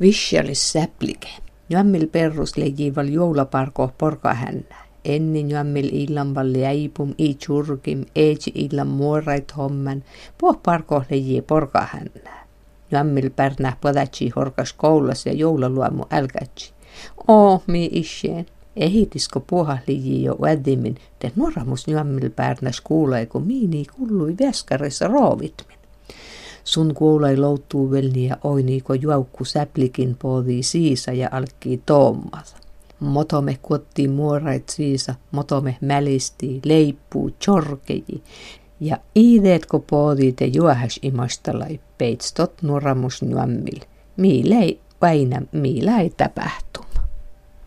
Vishalis säplike. Jammil perus lejival joulaparko porka hännä. Ennin jammil illan valli äipum i churkim, eji illan muorait homman, puh parko leji porka hännä. Jammil pärnä podatsi horkas koulas ja joulaluomu älkätsi. Oo, mi isheen. Ehitisko puohalliji jo vädimin, te nuoramus jammil pärnäs kuulee, kun miini kullui veskarissa roovitmin. Sun kuulai louttuu velni ja oiniiko juokku säplikin poodi siisa ja alkki toommat. Motome kuotti muorait siisa, motome mälisti, leippuu, chorkeji. Ja iideetko poodi te juohas imastalai peitstot nuoramus juammil. Miilei vaina miilai täpähti.